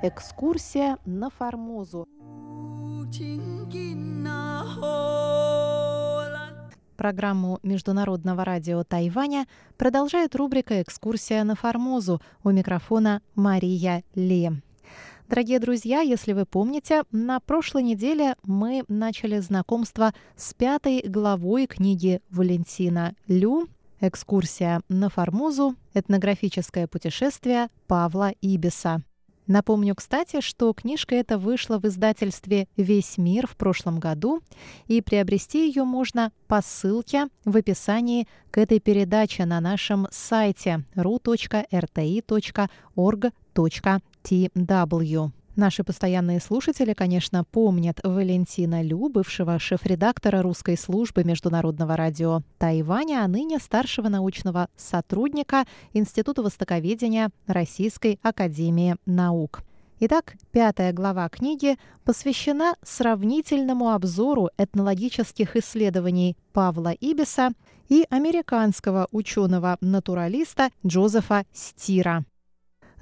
Экскурсия на Формозу. Программу Международного радио Тайваня продолжает рубрика «Экскурсия на Формозу». У микрофона Мария Ли. Дорогие друзья, если вы помните, на прошлой неделе мы начали знакомство с пятой главой книги Валентина Лю «Экскурсия на Формозу. Этнографическое путешествие Павла Ибиса». Напомню, кстати, что книжка эта вышла в издательстве «Весь мир» в прошлом году, и приобрести ее можно по ссылке в описании к этой передаче на нашем сайте ru.rti.org.tw. Наши постоянные слушатели, конечно, помнят Валентина Лю, бывшего шеф-редактора русской службы Международного радио Тайваня, а ныне старшего научного сотрудника Института востоковедения Российской академии наук. Итак, пятая глава книги посвящена сравнительному обзору этнологических исследований Павла Ибиса и американского ученого-натуралиста Джозефа Стира.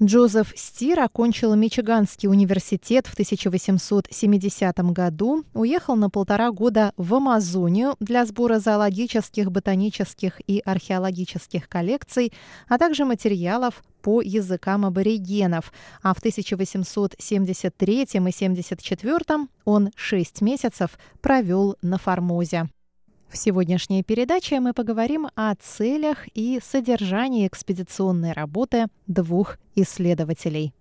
Джозеф Стир окончил Мичиганский университет в 1870 году, уехал на полтора года в Амазонию для сбора зоологических, ботанических и археологических коллекций, а также материалов по языкам аборигенов, а в 1873 и 1874 он шесть месяцев провел на Формозе. В сегодняшней передаче мы поговорим о целях и содержании экспедиционной работы двух исследователей.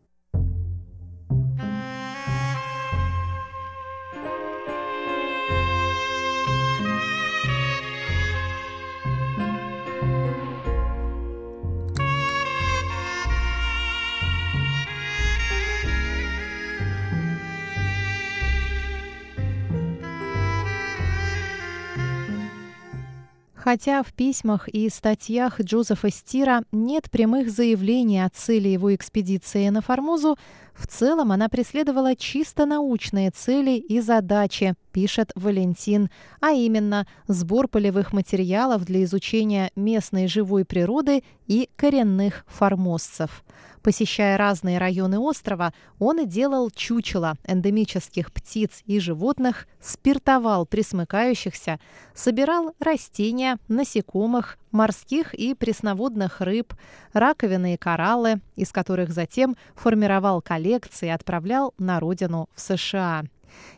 Хотя в письмах и статьях Джозефа Стира нет прямых заявлений о цели его экспедиции на Формозу, в целом она преследовала чисто научные цели и задачи, пишет Валентин, а именно сбор полевых материалов для изучения местной живой природы и коренных формозцев. Посещая разные районы острова, он делал чучела эндемических птиц и животных, спиртовал присмыкающихся, собирал растения, насекомых, морских и пресноводных рыб, раковины и кораллы, из которых затем формировал коллекции и отправлял на родину в США.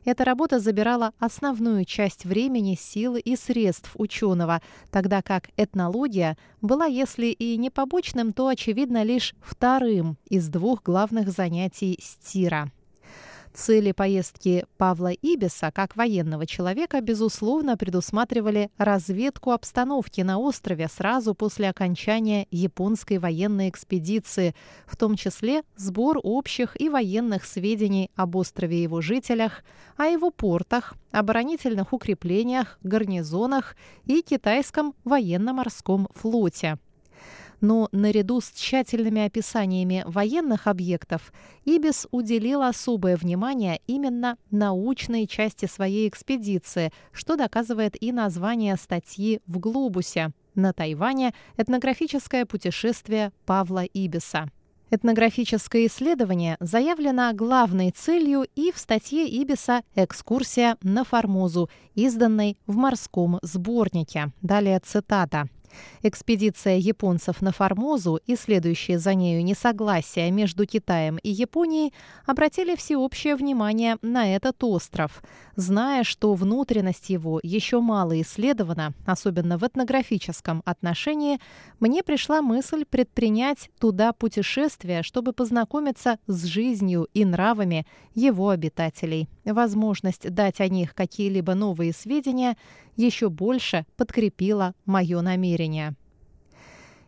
Эта работа забирала основную часть времени, силы и средств ученого, тогда как этнология была, если и не побочным, то, очевидно, лишь вторым из двух главных занятий стира. Цели поездки Павла Ибиса, как военного человека, безусловно, предусматривали разведку обстановки на острове сразу после окончания японской военной экспедиции, в том числе сбор общих и военных сведений об острове и его жителях, о его портах, оборонительных укреплениях, гарнизонах и китайском военно-морском флоте но наряду с тщательными описаниями военных объектов Ибис уделил особое внимание именно научной части своей экспедиции, что доказывает и название статьи в «Глобусе» на Тайване «Этнографическое путешествие Павла Ибиса». Этнографическое исследование заявлено главной целью и в статье Ибиса «Экскурсия на Формозу», изданной в морском сборнике. Далее цитата. Экспедиция японцев на Формозу и следующее за нею несогласие между Китаем и Японией обратили всеобщее внимание на этот остров. Зная, что внутренность его еще мало исследована, особенно в этнографическом отношении, мне пришла мысль предпринять туда путешествие, чтобы познакомиться с жизнью и нравами его обитателей. Возможность дать о них какие-либо новые сведения еще больше подкрепила мое намерение.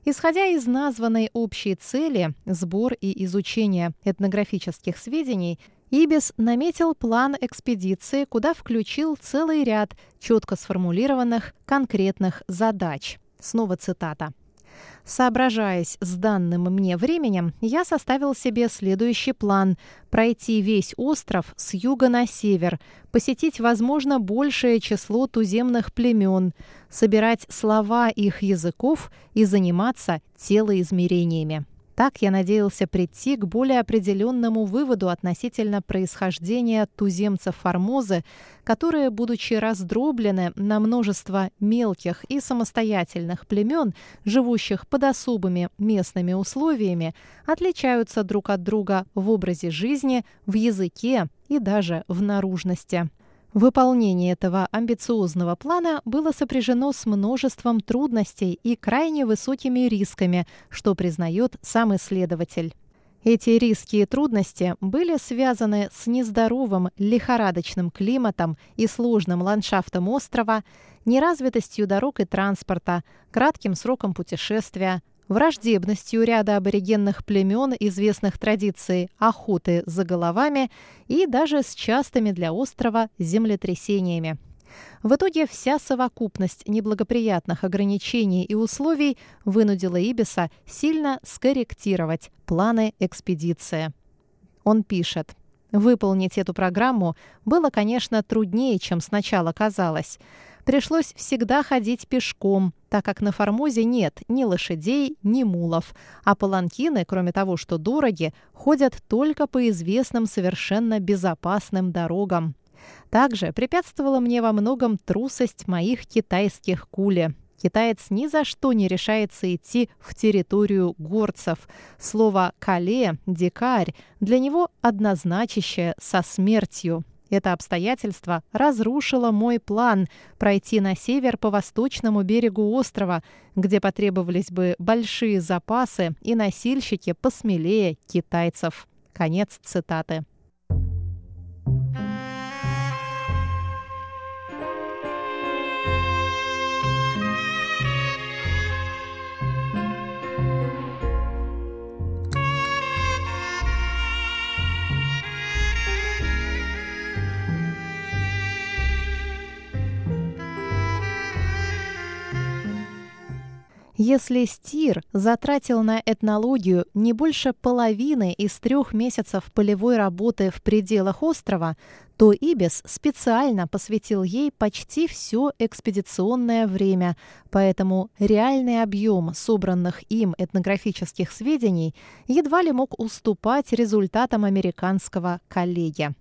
Исходя из названной общей цели сбор и изучение этнографических сведений, Ибис наметил план экспедиции, куда включил целый ряд четко сформулированных конкретных задач. Снова цитата. Соображаясь с данным мне временем, я составил себе следующий план – пройти весь остров с юга на север, посетить, возможно, большее число туземных племен, собирать слова их языков и заниматься телоизмерениями. Так я надеялся прийти к более определенному выводу относительно происхождения туземцев Формозы, которые, будучи раздроблены на множество мелких и самостоятельных племен, живущих под особыми местными условиями, отличаются друг от друга в образе жизни, в языке и даже в наружности. Выполнение этого амбициозного плана было сопряжено с множеством трудностей и крайне высокими рисками, что признает сам исследователь. Эти риски и трудности были связаны с нездоровым лихорадочным климатом и сложным ландшафтом острова, неразвитостью дорог и транспорта, кратким сроком путешествия, враждебностью ряда аборигенных племен, известных традиций охоты за головами и даже с частыми для острова землетрясениями. В итоге вся совокупность неблагоприятных ограничений и условий вынудила Ибиса сильно скорректировать планы экспедиции. Он пишет. Выполнить эту программу было, конечно, труднее, чем сначала казалось. Пришлось всегда ходить пешком, так как на Формозе нет ни лошадей, ни мулов, а паланкины, кроме того, что дороги, ходят только по известным совершенно безопасным дорогам. Также препятствовала мне во многом трусость моих китайских кули. Китаец ни за что не решается идти в территорию горцев. Слово «кале», «дикарь» для него однозначащее со смертью. Это обстоятельство разрушило мой план пройти на север по восточному берегу острова, где потребовались бы большие запасы и носильщики посмелее китайцев. Конец цитаты. Если Стир затратил на этнологию не больше половины из трех месяцев полевой работы в пределах острова, то Ибис специально посвятил ей почти все экспедиционное время, поэтому реальный объем собранных им этнографических сведений едва ли мог уступать результатам американского коллеги.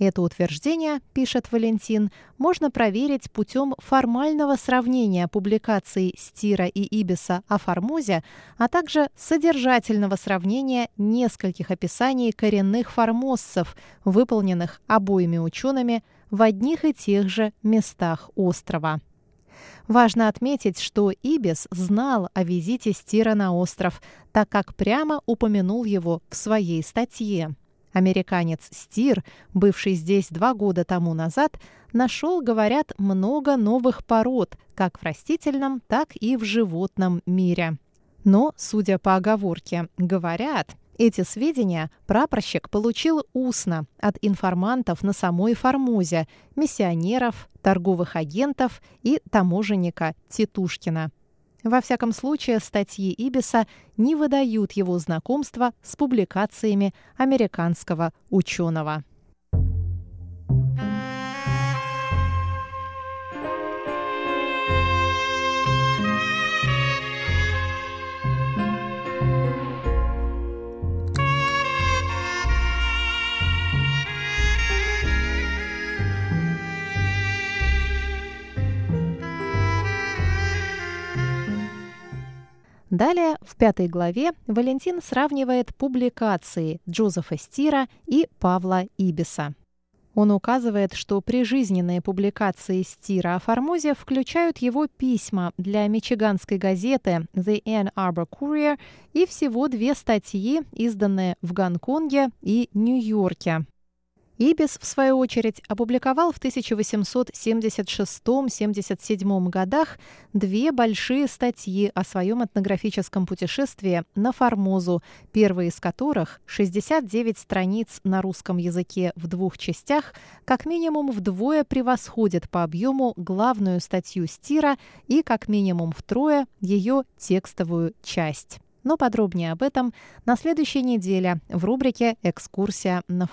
Это утверждение, пишет Валентин, можно проверить путем формального сравнения публикаций Стира и Ибиса о Формозе, а также содержательного сравнения нескольких описаний коренных формозцев, выполненных обоими учеными в одних и тех же местах острова. Важно отметить, что Ибис знал о визите Стира на остров, так как прямо упомянул его в своей статье. Американец Стир, бывший здесь два года тому назад, нашел, говорят, много новых пород, как в растительном, так и в животном мире. Но, судя по оговорке «говорят», эти сведения прапорщик получил устно от информантов на самой Формозе, миссионеров, торговых агентов и таможенника Титушкина. Во всяком случае, статьи Ибиса не выдают его знакомства с публикациями американского ученого. Далее, в пятой главе, Валентин сравнивает публикации Джозефа Стира и Павла Ибиса. Он указывает, что прижизненные публикации Стира о Формозе включают его письма для мичиганской газеты The Ann Arbor Courier и всего две статьи, изданные в Гонконге и Нью-Йорке. Ибис, в свою очередь, опубликовал в 1876-77 годах две большие статьи о своем этнографическом путешествии на Формозу, первая из которых, 69 страниц на русском языке в двух частях, как минимум вдвое превосходит по объему главную статью Стира и как минимум втрое ее текстовую часть. Но подробнее об этом на следующей неделе в рубрике «Экскурсия на